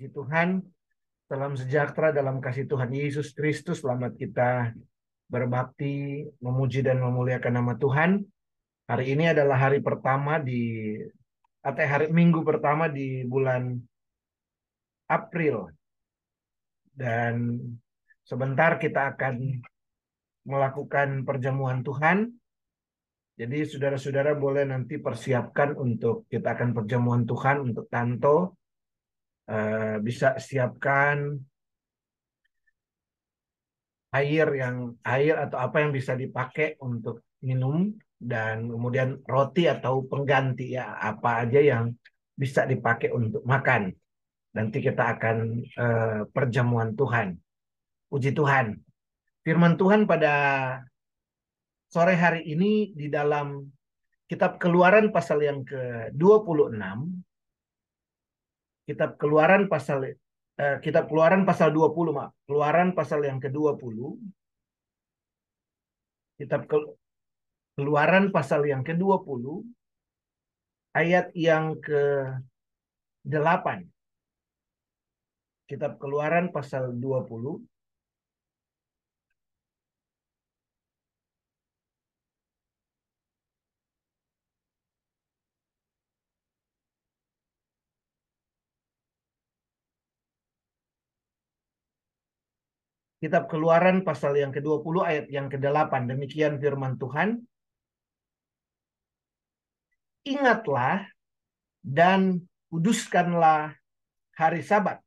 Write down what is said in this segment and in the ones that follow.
Puji Tuhan. Salam sejahtera dalam kasih Tuhan Yesus Kristus. Selamat kita berbakti, memuji dan memuliakan nama Tuhan. Hari ini adalah hari pertama di atau hari minggu pertama di bulan April. Dan sebentar kita akan melakukan perjamuan Tuhan. Jadi saudara-saudara boleh nanti persiapkan untuk kita akan perjamuan Tuhan untuk Tanto Eh, bisa siapkan air yang air atau apa yang bisa dipakai untuk minum dan kemudian roti atau pengganti ya apa aja yang bisa dipakai untuk makan. Nanti kita akan uh, perjamuan Tuhan. Puji Tuhan. Firman Tuhan pada sore hari ini di dalam kitab Keluaran pasal yang ke-26 kitab Keluaran pasal eh, kitab Keluaran pasal 20, maaf. Keluaran pasal yang ke-20. Kitab Keluaran pasal yang ke-20 ayat yang ke-8. Kitab Keluaran pasal 20 Kitab Keluaran pasal yang ke-20 ayat yang ke-8. Demikian firman Tuhan. Ingatlah dan kuduskanlah hari Sabat.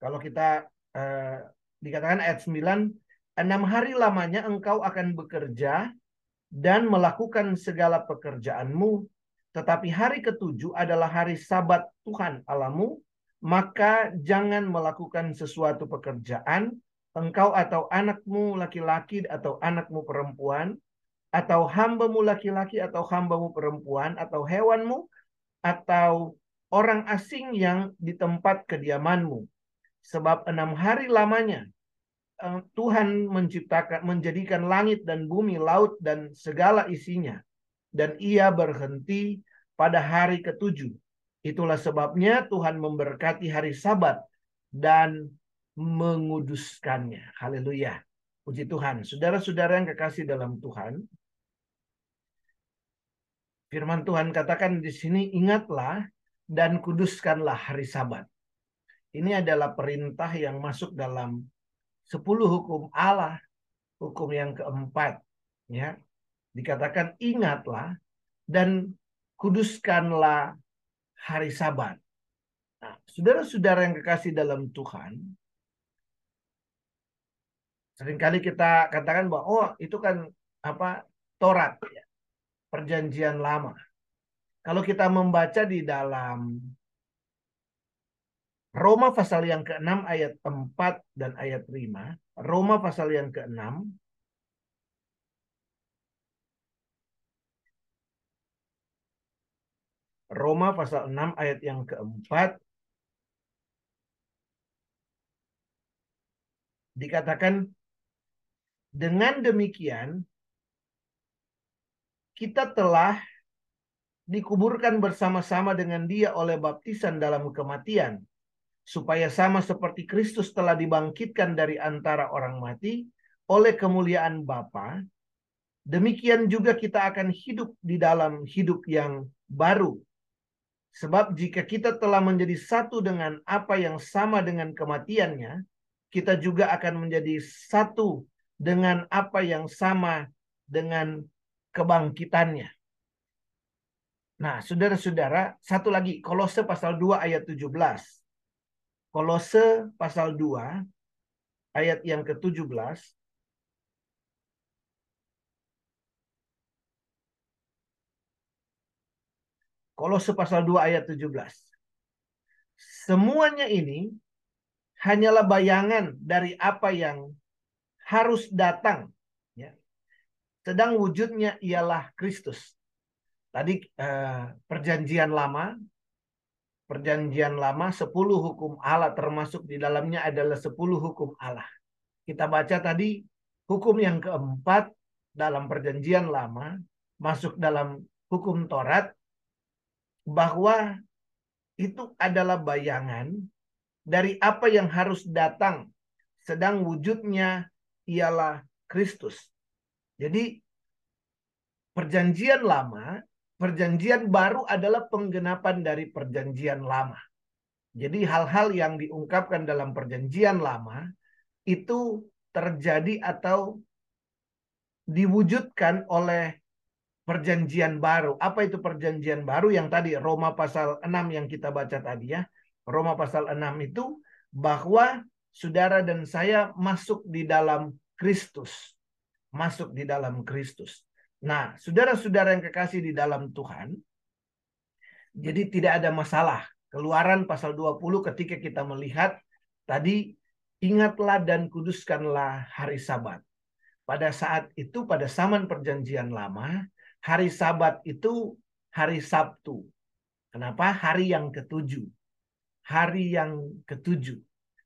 Kalau kita eh, dikatakan ayat 9, enam hari lamanya engkau akan bekerja dan melakukan segala pekerjaanmu, tetapi hari ketujuh adalah hari Sabat Tuhan Alamu maka jangan melakukan sesuatu pekerjaan, engkau atau anakmu laki-laki atau anakmu perempuan, atau hambamu laki-laki atau hambamu perempuan, atau hewanmu, atau orang asing yang di tempat kediamanmu. Sebab enam hari lamanya eh, Tuhan menciptakan, menjadikan langit dan bumi, laut dan segala isinya. Dan ia berhenti pada hari ketujuh. Itulah sebabnya Tuhan memberkati hari Sabat dan menguduskannya. Haleluya. Puji Tuhan. Saudara-saudara yang kekasih dalam Tuhan, firman Tuhan katakan di sini ingatlah dan kuduskanlah hari Sabat. Ini adalah perintah yang masuk dalam sepuluh hukum Allah, hukum yang keempat. Ya, dikatakan ingatlah dan kuduskanlah hari Sabat. Nah, saudara-saudara yang kekasih dalam Tuhan, sering kali kita katakan bahwa oh itu kan apa Torat ya, perjanjian lama. Kalau kita membaca di dalam Roma pasal yang ke-6 ayat 4 dan ayat 5, Roma pasal yang ke-6 Roma pasal 6 ayat yang keempat. Dikatakan dengan demikian kita telah dikuburkan bersama-sama dengan dia oleh baptisan dalam kematian supaya sama seperti Kristus telah dibangkitkan dari antara orang mati oleh kemuliaan Bapa demikian juga kita akan hidup di dalam hidup yang baru Sebab jika kita telah menjadi satu dengan apa yang sama dengan kematiannya, kita juga akan menjadi satu dengan apa yang sama dengan kebangkitannya. Nah, saudara-saudara, satu lagi, Kolose pasal 2 ayat 17. Kolose pasal 2 ayat yang ke-17 Kolose pasal 2 ayat 17. Semuanya ini hanyalah bayangan dari apa yang harus datang. Ya. Sedang wujudnya ialah Kristus. Tadi eh, perjanjian lama, perjanjian lama 10 hukum Allah termasuk di dalamnya adalah 10 hukum Allah. Kita baca tadi hukum yang keempat dalam perjanjian lama masuk dalam hukum Taurat bahwa itu adalah bayangan dari apa yang harus datang, sedang wujudnya ialah Kristus. Jadi perjanjian lama, perjanjian baru adalah penggenapan dari perjanjian lama. Jadi hal-hal yang diungkapkan dalam perjanjian lama itu terjadi atau diwujudkan oleh perjanjian baru. Apa itu perjanjian baru yang tadi Roma pasal 6 yang kita baca tadi ya. Roma pasal 6 itu bahwa saudara dan saya masuk di dalam Kristus. Masuk di dalam Kristus. Nah, saudara-saudara yang kekasih di dalam Tuhan, jadi tidak ada masalah. Keluaran pasal 20 ketika kita melihat tadi ingatlah dan kuduskanlah hari sabat. Pada saat itu pada zaman perjanjian lama, hari sabat itu hari Sabtu. Kenapa? Hari yang ketujuh hari yang ketujuh.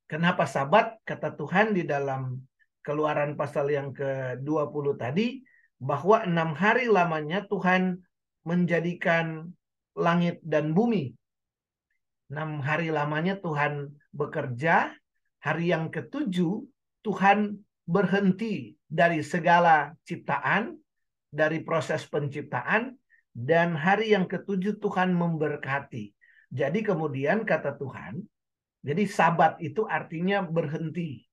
Kenapa sabat? Kata Tuhan di dalam keluaran pasal yang ke-20 tadi, bahwa enam hari lamanya Tuhan menjadikan langit dan bumi. Enam hari lamanya Tuhan bekerja, hari yang ketujuh Tuhan berhenti dari segala ciptaan, dari proses penciptaan, dan hari yang ketujuh Tuhan memberkati. Jadi kemudian kata Tuhan, jadi sabat itu artinya berhenti.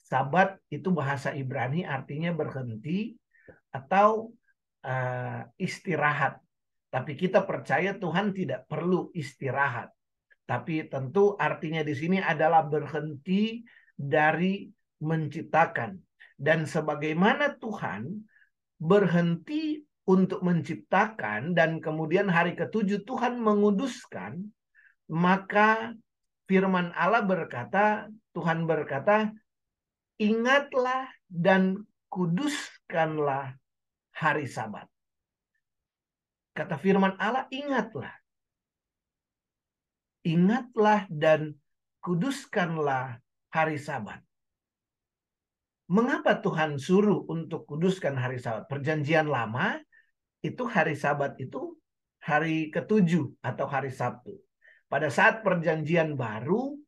Sabat itu bahasa Ibrani artinya berhenti atau uh, istirahat. Tapi kita percaya Tuhan tidak perlu istirahat. Tapi tentu artinya di sini adalah berhenti dari menciptakan. Dan sebagaimana Tuhan berhenti untuk menciptakan dan kemudian hari ketujuh Tuhan menguduskan, maka firman Allah berkata, Tuhan berkata, ingatlah dan kuduskanlah hari sabat. Kata firman Allah, ingatlah. Ingatlah dan kuduskanlah hari sabat. Mengapa Tuhan suruh untuk kuduskan hari sabat? Perjanjian lama itu hari Sabat itu hari ketujuh atau hari Sabtu. Pada saat perjanjian baru,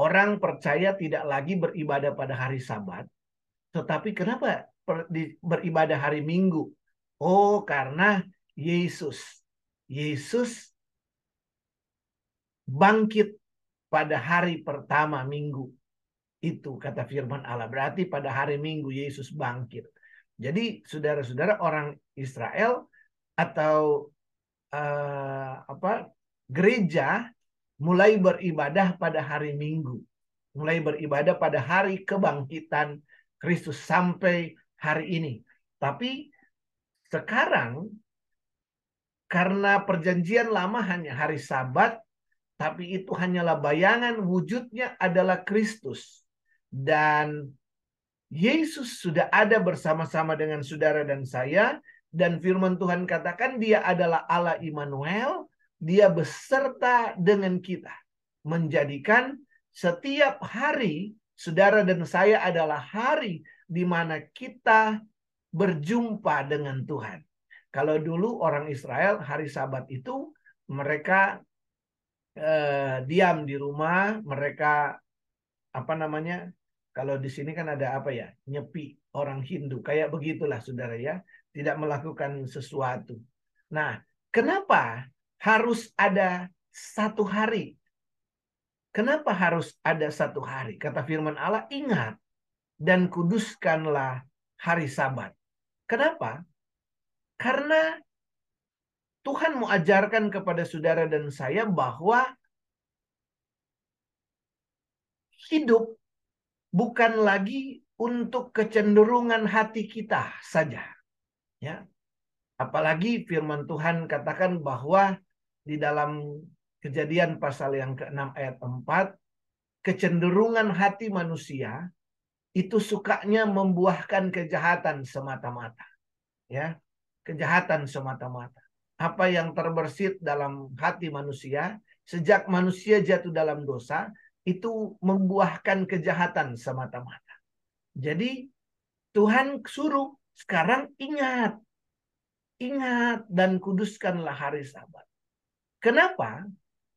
orang percaya tidak lagi beribadah pada hari Sabat, tetapi kenapa beribadah hari Minggu? Oh, karena Yesus. Yesus bangkit pada hari pertama minggu. Itu kata firman Allah. Berarti pada hari minggu Yesus bangkit. Jadi saudara-saudara orang Israel atau uh, apa gereja mulai beribadah pada hari Minggu, mulai beribadah pada hari kebangkitan Kristus sampai hari ini. Tapi sekarang karena perjanjian lama hanya hari Sabat, tapi itu hanyalah bayangan wujudnya adalah Kristus. Dan Yesus sudah ada bersama-sama dengan saudara dan saya. Dan firman Tuhan katakan dia adalah Allah Immanuel, dia beserta dengan kita. Menjadikan setiap hari saudara dan saya adalah hari di mana kita berjumpa dengan Tuhan. Kalau dulu orang Israel hari Sabat itu mereka eh, diam di rumah, mereka apa namanya kalau di sini kan ada apa ya? Nyepi orang Hindu. Kayak begitulah saudara ya. Tidak melakukan sesuatu. Nah, kenapa harus ada satu hari? Kenapa harus ada satu hari? Kata firman Allah, ingat dan kuduskanlah hari sabat. Kenapa? Karena Tuhan mau ajarkan kepada saudara dan saya bahwa hidup bukan lagi untuk kecenderungan hati kita saja. Ya. Apalagi firman Tuhan katakan bahwa di dalam kejadian pasal yang ke-6 ayat 4, kecenderungan hati manusia itu sukanya membuahkan kejahatan semata-mata. Ya, kejahatan semata-mata. Apa yang terbersit dalam hati manusia sejak manusia jatuh dalam dosa itu membuahkan kejahatan semata-mata. Jadi Tuhan suruh sekarang ingat. Ingat dan kuduskanlah hari sabat. Kenapa?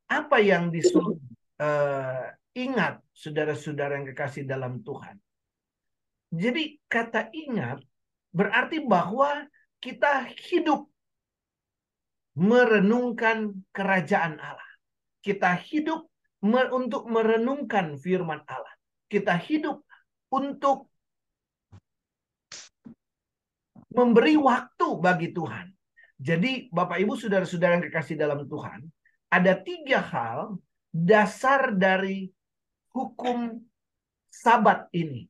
apa yang disuruh uh, ingat saudara-saudara yang kekasih dalam Tuhan. Jadi kata ingat berarti bahwa kita hidup merenungkan kerajaan Allah. Kita hidup untuk merenungkan firman Allah. Kita hidup untuk memberi waktu bagi Tuhan. Jadi Bapak Ibu saudara-saudara yang kekasih dalam Tuhan, ada tiga hal dasar dari hukum sabat ini.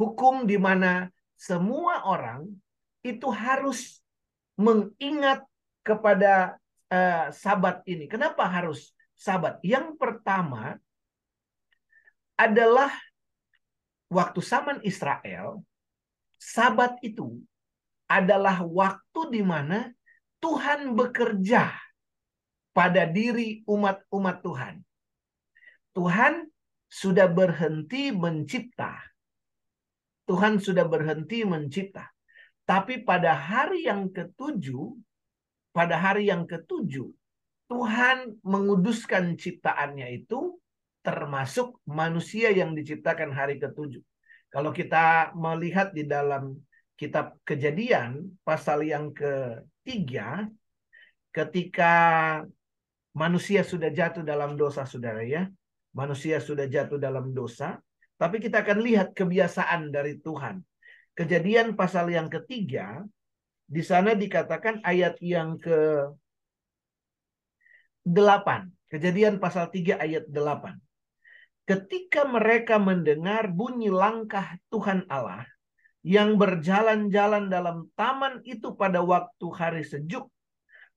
Hukum di mana semua orang itu harus mengingat kepada uh, sabat ini. Kenapa harus sabat? Yang pertama adalah waktu zaman Israel, sabat itu adalah waktu di mana Tuhan bekerja pada diri umat-umat Tuhan. Tuhan sudah berhenti mencipta. Tuhan sudah berhenti mencipta. Tapi pada hari yang ketujuh, pada hari yang ketujuh, Tuhan menguduskan ciptaannya itu termasuk manusia yang diciptakan hari ketujuh. Kalau kita melihat di dalam kitab kejadian pasal yang ke tiga, ketika manusia sudah jatuh dalam dosa, saudara ya, manusia sudah jatuh dalam dosa, tapi kita akan lihat kebiasaan dari Tuhan. Kejadian pasal yang ketiga, di sana dikatakan ayat yang ke 8. Kejadian pasal 3 ayat 8. Ketika mereka mendengar bunyi langkah Tuhan Allah, yang berjalan-jalan dalam taman itu pada waktu hari sejuk,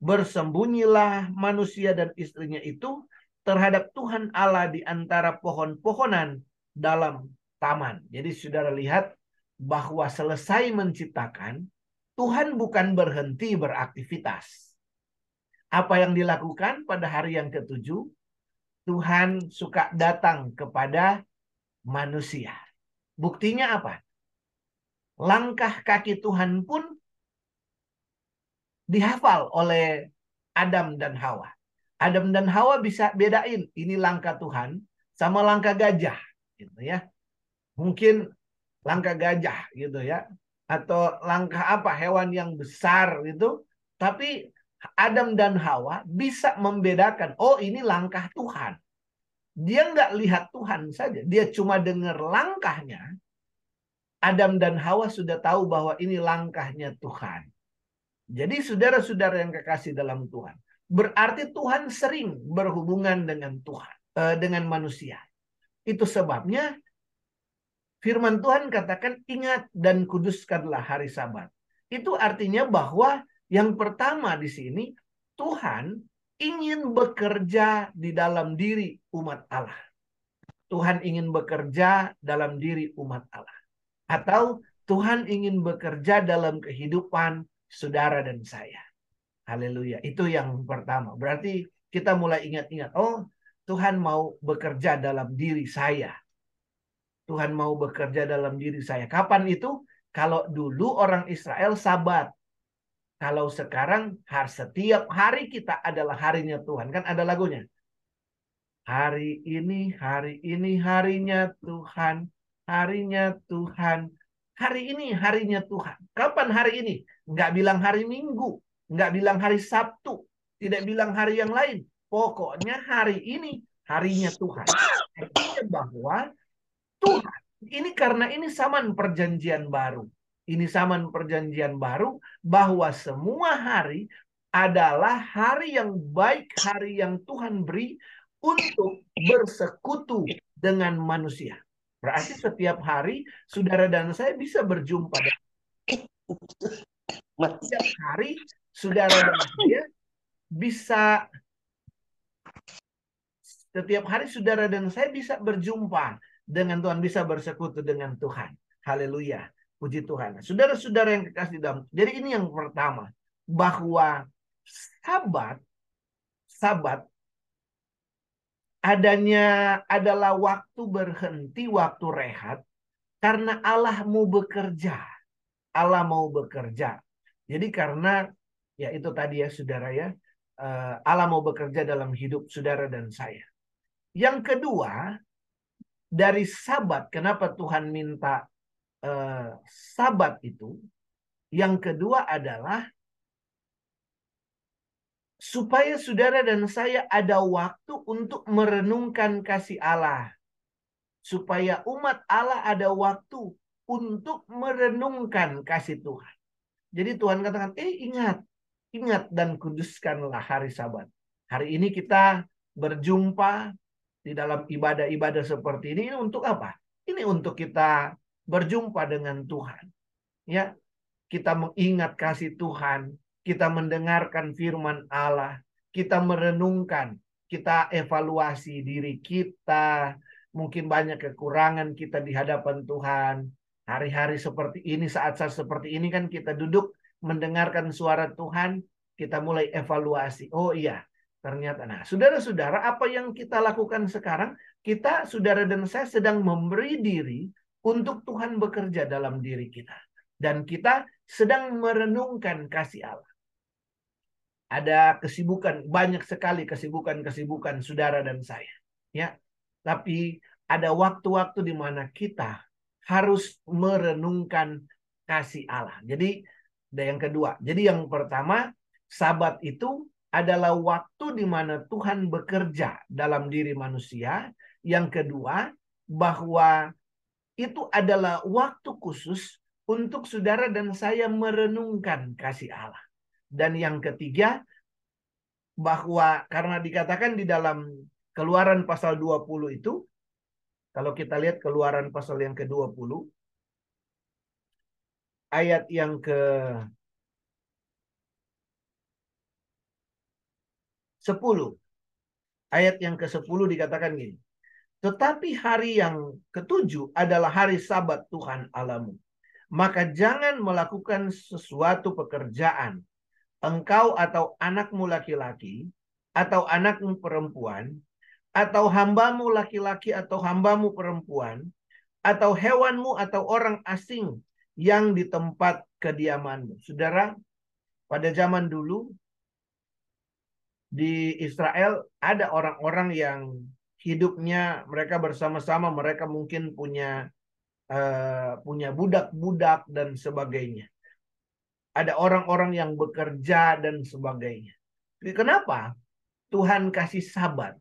bersembunyilah manusia dan istrinya itu terhadap Tuhan Allah di antara pohon-pohonan dalam taman. Jadi saudara lihat bahwa selesai menciptakan, Tuhan bukan berhenti beraktivitas. Apa yang dilakukan pada hari yang ketujuh, Tuhan suka datang kepada manusia. Buktinya apa? langkah kaki Tuhan pun dihafal oleh Adam dan Hawa. Adam dan Hawa bisa bedain ini langkah Tuhan sama langkah gajah gitu ya. Mungkin langkah gajah gitu ya atau langkah apa hewan yang besar gitu tapi Adam dan Hawa bisa membedakan oh ini langkah Tuhan. Dia nggak lihat Tuhan saja, dia cuma dengar langkahnya Adam dan Hawa sudah tahu bahwa ini langkahnya Tuhan. Jadi saudara-saudara yang kekasih dalam Tuhan, berarti Tuhan sering berhubungan dengan Tuhan, eh, dengan manusia. Itu sebabnya firman Tuhan katakan ingat dan kuduskanlah hari Sabat. Itu artinya bahwa yang pertama di sini Tuhan ingin bekerja di dalam diri umat Allah. Tuhan ingin bekerja dalam diri umat Allah. Atau Tuhan ingin bekerja dalam kehidupan saudara dan saya. Haleluya. Itu yang pertama. Berarti kita mulai ingat-ingat. Oh, Tuhan mau bekerja dalam diri saya. Tuhan mau bekerja dalam diri saya. Kapan itu? Kalau dulu orang Israel sabat. Kalau sekarang setiap hari kita adalah harinya Tuhan. Kan ada lagunya. Hari ini, hari ini harinya Tuhan harinya Tuhan. Hari ini harinya Tuhan. Kapan hari ini? Nggak bilang hari Minggu. Nggak bilang hari Sabtu. Tidak bilang hari yang lain. Pokoknya hari ini harinya Tuhan. Artinya bahwa Tuhan. Ini karena ini zaman perjanjian baru. Ini zaman perjanjian baru bahwa semua hari adalah hari yang baik, hari yang Tuhan beri untuk bersekutu dengan manusia. Berarti setiap hari saudara dan saya bisa berjumpa. Setiap hari saudara dan saya bisa setiap hari saudara dan saya bisa berjumpa dengan Tuhan, bisa bersekutu dengan Tuhan. Haleluya. Puji Tuhan. Saudara-saudara yang kekasih dalam. Jadi ini yang pertama. Bahwa sabat, sabat adanya adalah waktu berhenti, waktu rehat karena Allah mau bekerja. Allah mau bekerja. Jadi karena ya itu tadi ya saudara ya, uh, Allah mau bekerja dalam hidup saudara dan saya. Yang kedua, dari sabat, kenapa Tuhan minta uh, sabat itu? Yang kedua adalah supaya saudara dan saya ada waktu untuk merenungkan kasih Allah. Supaya umat Allah ada waktu untuk merenungkan kasih Tuhan. Jadi Tuhan katakan, eh ingat, ingat dan kuduskanlah hari sabat. Hari ini kita berjumpa di dalam ibadah-ibadah seperti ini, ini untuk apa? Ini untuk kita berjumpa dengan Tuhan. Ya, kita mengingat kasih Tuhan, kita mendengarkan firman Allah, kita merenungkan, kita evaluasi diri kita, mungkin banyak kekurangan kita di hadapan Tuhan. Hari-hari seperti ini, saat-saat seperti ini kan kita duduk mendengarkan suara Tuhan, kita mulai evaluasi. Oh iya, ternyata. Nah, saudara-saudara, apa yang kita lakukan sekarang? Kita, saudara dan saya sedang memberi diri untuk Tuhan bekerja dalam diri kita. Dan kita sedang merenungkan kasih Allah. Ada kesibukan, banyak sekali kesibukan-kesibukan saudara dan saya. Ya, Tapi ada waktu-waktu di mana kita harus merenungkan kasih Allah. Jadi dan yang kedua. Jadi yang pertama, sabat itu adalah waktu di mana Tuhan bekerja dalam diri manusia. Yang kedua, bahwa itu adalah waktu khusus untuk saudara dan saya merenungkan kasih Allah. Dan yang ketiga, bahwa karena dikatakan di dalam keluaran pasal 20 itu, kalau kita lihat keluaran pasal yang ke-20, ayat yang ke 10. Ayat yang ke-10 dikatakan gini. Tetapi hari yang ketujuh adalah hari sabat Tuhan alamu. Maka jangan melakukan sesuatu pekerjaan. Engkau atau anakmu laki-laki, atau anakmu perempuan, atau hambamu laki-laki atau hambamu perempuan, atau hewanmu atau orang asing yang di tempat kediamanmu. Saudara, pada zaman dulu di Israel ada orang-orang yang hidupnya mereka bersama-sama, mereka mungkin punya uh, punya budak-budak dan sebagainya. Ada orang-orang yang bekerja dan sebagainya. Kenapa? Tuhan kasih sabat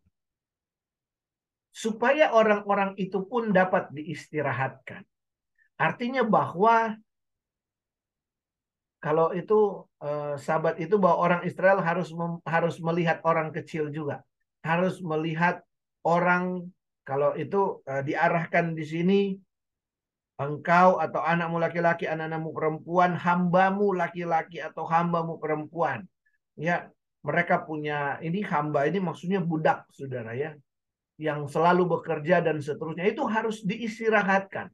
supaya orang-orang itu pun dapat diistirahatkan. Artinya bahwa kalau itu eh, sahabat itu bahwa orang Israel harus mem, harus melihat orang kecil juga, harus melihat orang kalau itu eh, diarahkan di sini engkau atau anakmu laki-laki, anak-anakmu perempuan, hambamu laki-laki atau hambamu perempuan. Ya, mereka punya ini hamba ini maksudnya budak, Saudara ya. Yang selalu bekerja dan seterusnya itu harus diistirahatkan.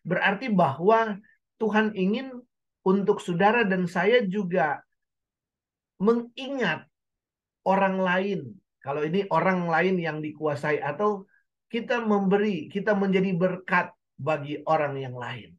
Berarti bahwa Tuhan ingin untuk saudara dan saya juga mengingat orang lain. Kalau ini orang lain yang dikuasai atau kita memberi, kita menjadi berkat bagi orang yang lain.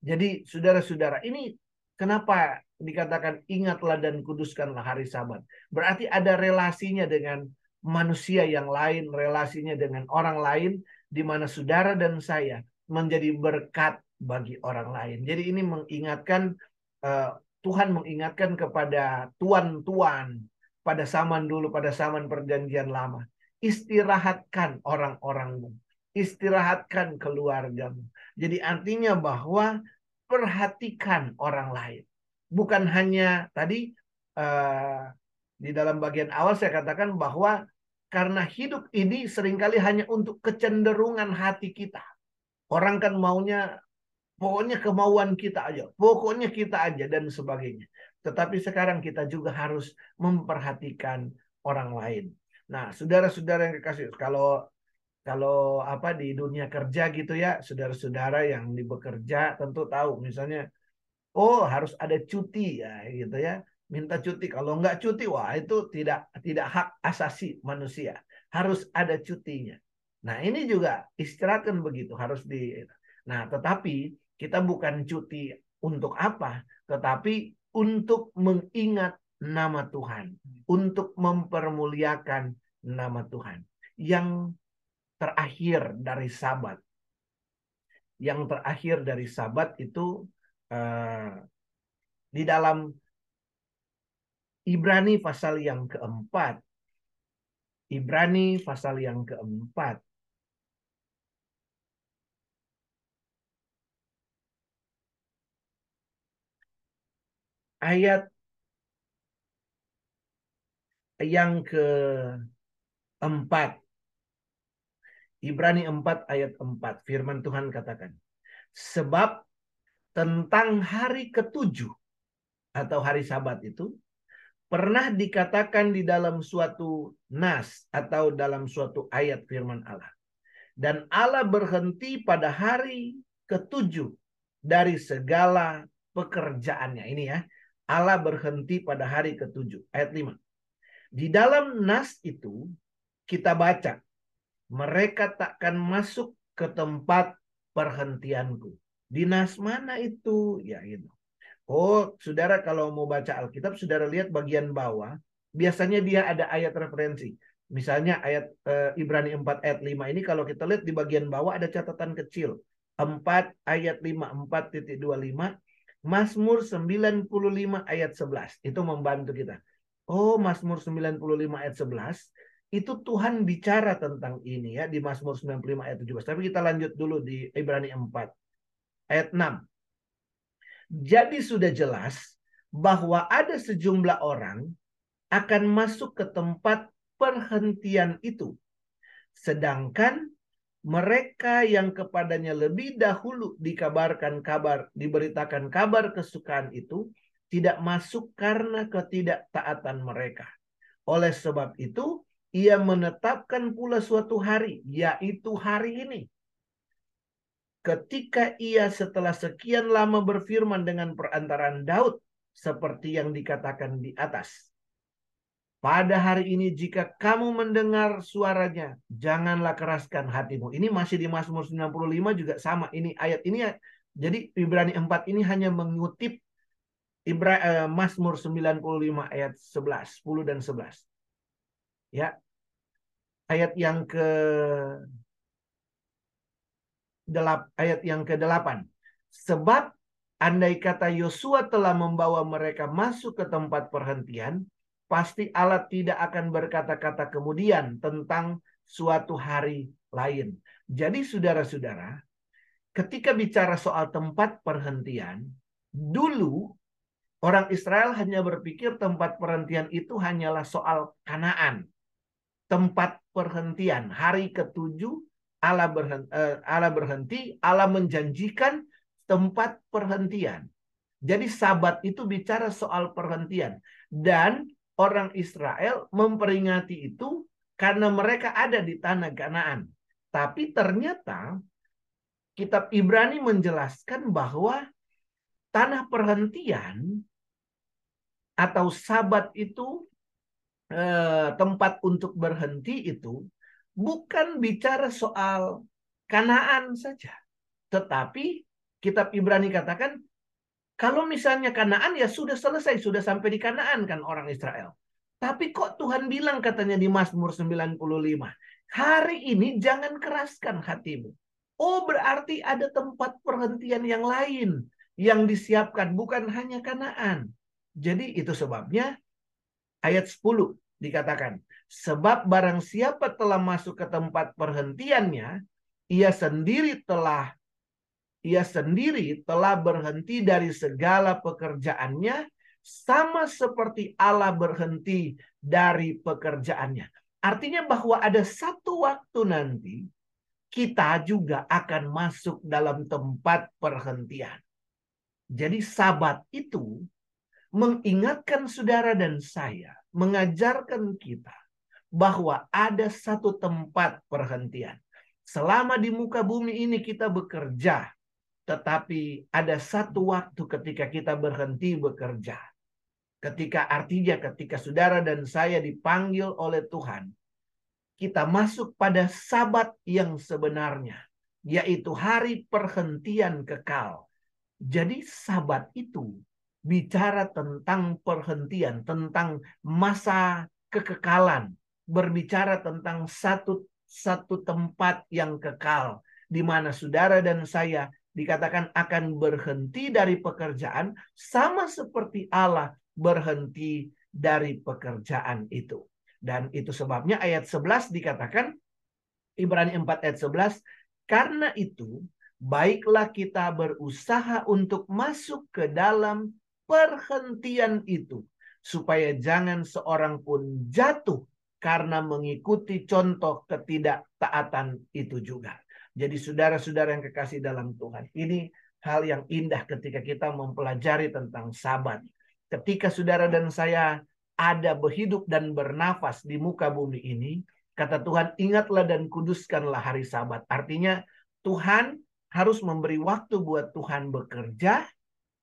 Jadi saudara-saudara, ini kenapa dikatakan ingatlah dan kuduskanlah hari sabat. Berarti ada relasinya dengan manusia yang lain, relasinya dengan orang lain, di mana saudara dan saya menjadi berkat bagi orang lain. Jadi ini mengingatkan uh, Tuhan mengingatkan kepada tuan-tuan pada zaman dulu pada zaman perjanjian lama. Istirahatkan orang-orangmu. Istirahatkan keluargamu. Jadi artinya bahwa perhatikan orang lain. Bukan hanya tadi uh, di dalam bagian awal saya katakan bahwa karena hidup ini sering kali hanya untuk kecenderungan hati kita. Orang kan maunya pokoknya kemauan kita aja, pokoknya kita aja dan sebagainya. Tetapi sekarang kita juga harus memperhatikan orang lain. Nah, saudara-saudara yang kekasih, kalau kalau apa di dunia kerja gitu ya, saudara-saudara yang bekerja tentu tahu misalnya oh harus ada cuti ya gitu ya. Minta cuti kalau nggak cuti wah itu tidak tidak hak asasi manusia. Harus ada cutinya. Nah, ini juga istirahat kan begitu harus di Nah, tetapi kita bukan cuti untuk apa, tetapi untuk mengingat nama Tuhan, untuk mempermuliakan nama Tuhan. Yang terakhir dari sabat. Yang terakhir dari sabat itu uh, di dalam Ibrani pasal yang keempat. Ibrani pasal yang keempat. Ayat yang keempat. Ibrani 4 ayat 4. Firman Tuhan katakan. Sebab tentang hari ketujuh atau hari sabat itu pernah dikatakan di dalam suatu nas atau dalam suatu ayat firman Allah. Dan Allah berhenti pada hari ketujuh dari segala pekerjaannya. Ini ya, Allah berhenti pada hari ketujuh. Ayat 5. Di dalam nas itu kita baca, mereka takkan masuk ke tempat perhentianku. Di nas mana itu? Ya itu. Oh, saudara kalau mau baca Alkitab, saudara lihat bagian bawah, biasanya dia ada ayat referensi. Misalnya ayat e, Ibrani 4 ayat 5 ini kalau kita lihat di bagian bawah ada catatan kecil. 4 ayat 5, 4.25, Mazmur 95 ayat 11. Itu membantu kita. Oh, Mazmur 95 ayat 11 itu Tuhan bicara tentang ini ya di Mazmur 95 ayat 17. Tapi kita lanjut dulu di Ibrani 4 ayat 6. Jadi sudah jelas bahwa ada sejumlah orang akan masuk ke tempat perhentian itu. Sedangkan mereka yang kepadanya lebih dahulu dikabarkan kabar, diberitakan kabar kesukaan itu, tidak masuk karena ketidaktaatan mereka. Oleh sebab itu, ia menetapkan pula suatu hari, yaitu hari ini, ketika ia setelah sekian lama berfirman dengan perantaraan Daud seperti yang dikatakan di atas. Pada hari ini jika kamu mendengar suaranya, janganlah keraskan hatimu. Ini masih di Mazmur 95 juga sama. Ini ayat ini jadi Ibrani 4 ini hanya mengutip Ibra, eh, Mazmur 95 ayat 11, 10 dan 11. Ya. Ayat yang ke ayat yang ke-8. Sebab andai kata Yosua telah membawa mereka masuk ke tempat perhentian, pasti Allah tidak akan berkata-kata kemudian tentang suatu hari lain. Jadi saudara-saudara, ketika bicara soal tempat perhentian, dulu orang Israel hanya berpikir tempat perhentian itu hanyalah soal Kanaan. Tempat perhentian, hari ketujuh Allah berhenti, eh, Allah berhenti, Allah menjanjikan tempat perhentian. Jadi sabat itu bicara soal perhentian. Dan orang Israel memperingati itu karena mereka ada di tanah Kanaan. Tapi ternyata kitab Ibrani menjelaskan bahwa tanah perhentian atau sabat itu eh, tempat untuk berhenti itu bukan bicara soal Kanaan saja. Tetapi kitab Ibrani katakan kalau misalnya Kanaan ya sudah selesai, sudah sampai di Kanaan kan orang Israel. Tapi kok Tuhan bilang katanya di Mazmur 95, hari ini jangan keraskan hatimu. Oh berarti ada tempat perhentian yang lain yang disiapkan, bukan hanya Kanaan. Jadi itu sebabnya ayat 10 dikatakan, Sebab barang siapa telah masuk ke tempat perhentiannya, ia sendiri telah ia sendiri telah berhenti dari segala pekerjaannya sama seperti Allah berhenti dari pekerjaannya. Artinya bahwa ada satu waktu nanti kita juga akan masuk dalam tempat perhentian. Jadi sabat itu mengingatkan saudara dan saya, mengajarkan kita bahwa ada satu tempat perhentian. Selama di muka bumi ini kita bekerja, tetapi ada satu waktu ketika kita berhenti bekerja. Ketika artinya ketika saudara dan saya dipanggil oleh Tuhan, kita masuk pada sabat yang sebenarnya, yaitu hari perhentian kekal. Jadi sabat itu bicara tentang perhentian, tentang masa kekekalan, berbicara tentang satu satu tempat yang kekal di mana saudara dan saya dikatakan akan berhenti dari pekerjaan sama seperti Allah berhenti dari pekerjaan itu. Dan itu sebabnya ayat 11 dikatakan Ibrani 4 ayat 11 karena itu baiklah kita berusaha untuk masuk ke dalam perhentian itu supaya jangan seorang pun jatuh karena mengikuti contoh ketidaktaatan itu juga. Jadi saudara-saudara yang kekasih dalam Tuhan, ini hal yang indah ketika kita mempelajari tentang sabat. Ketika saudara dan saya ada berhidup dan bernafas di muka bumi ini, kata Tuhan, ingatlah dan kuduskanlah hari sabat. Artinya Tuhan harus memberi waktu buat Tuhan bekerja,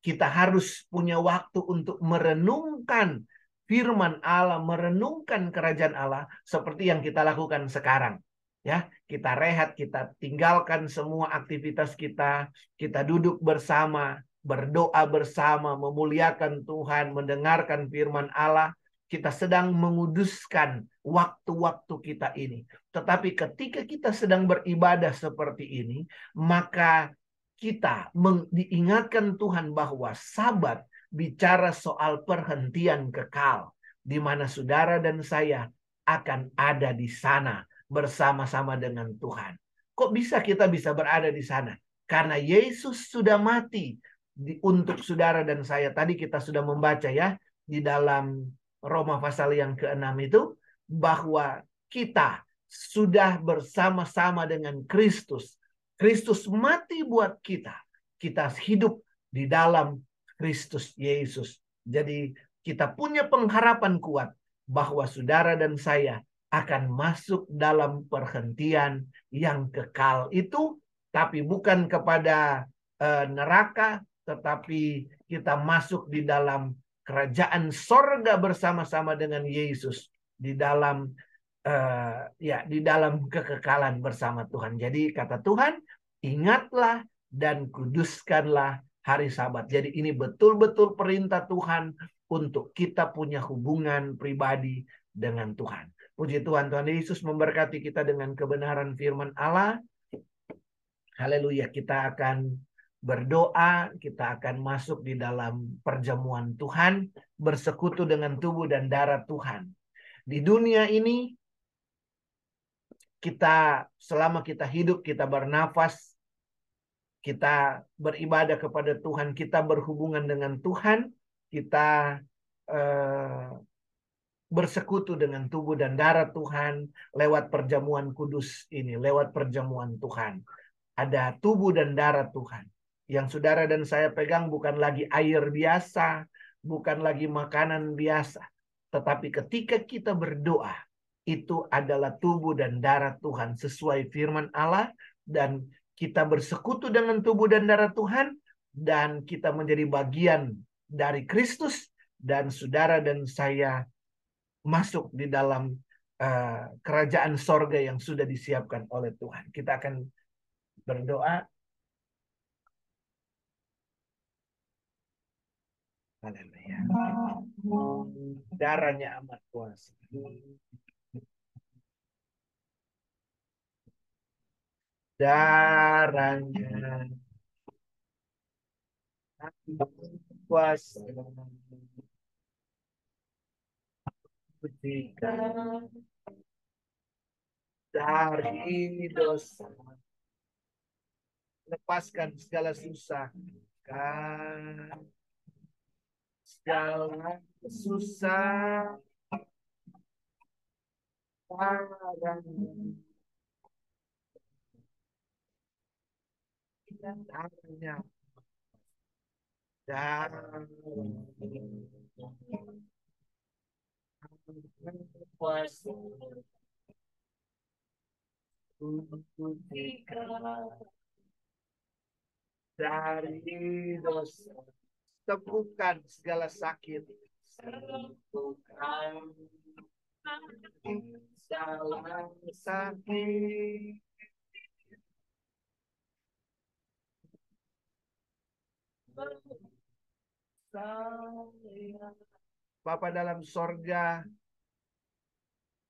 kita harus punya waktu untuk merenungkan firman Allah, merenungkan kerajaan Allah seperti yang kita lakukan sekarang. Ya, kita rehat, kita tinggalkan semua aktivitas kita, kita duduk bersama, berdoa bersama, memuliakan Tuhan, mendengarkan firman Allah, kita sedang menguduskan waktu-waktu kita ini. Tetapi ketika kita sedang beribadah seperti ini, maka kita diingatkan Tuhan bahwa sabat bicara soal perhentian kekal di mana saudara dan saya akan ada di sana bersama-sama dengan Tuhan. Kok bisa kita bisa berada di sana? Karena Yesus sudah mati untuk saudara dan saya. Tadi kita sudah membaca ya di dalam Roma pasal yang ke-6 itu bahwa kita sudah bersama-sama dengan Kristus. Kristus mati buat kita. Kita hidup di dalam Kristus Yesus. Jadi kita punya pengharapan kuat bahwa saudara dan saya akan masuk dalam perhentian yang kekal itu, tapi bukan kepada uh, neraka, tetapi kita masuk di dalam kerajaan sorga bersama-sama dengan Yesus di dalam uh, ya di dalam kekekalan bersama Tuhan. Jadi kata Tuhan, ingatlah dan kuduskanlah hari Sabat. Jadi ini betul-betul perintah Tuhan untuk kita punya hubungan pribadi dengan Tuhan. Puji Tuhan, Tuhan Yesus memberkati kita dengan kebenaran firman Allah. Haleluya, kita akan berdoa, kita akan masuk di dalam perjamuan Tuhan, bersekutu dengan tubuh dan darah Tuhan. Di dunia ini, kita selama kita hidup, kita bernafas, kita beribadah kepada Tuhan, kita berhubungan dengan Tuhan, kita eh, bersekutu dengan tubuh dan darah Tuhan lewat perjamuan kudus ini, lewat perjamuan Tuhan. Ada tubuh dan darah Tuhan. Yang saudara dan saya pegang bukan lagi air biasa, bukan lagi makanan biasa. Tetapi ketika kita berdoa, itu adalah tubuh dan darah Tuhan sesuai firman Allah dan kita bersekutu dengan tubuh dan darah Tuhan dan kita menjadi bagian dari Kristus dan saudara dan saya masuk di dalam uh, kerajaan sorga yang sudah disiapkan oleh Tuhan. Kita akan berdoa. Haleluya. Darahnya amat kuasa. darahnya kuasa putihkan dari dosa. Lepaskan segala susah. Kan segala susah darahnya. Dan dari dosa sembuhkan segala sakit. Sembuhkan segala sakit Bapa dalam sorga,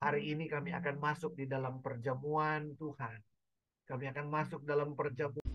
hari ini kami akan masuk di dalam perjamuan Tuhan. Kami akan masuk dalam perjamuan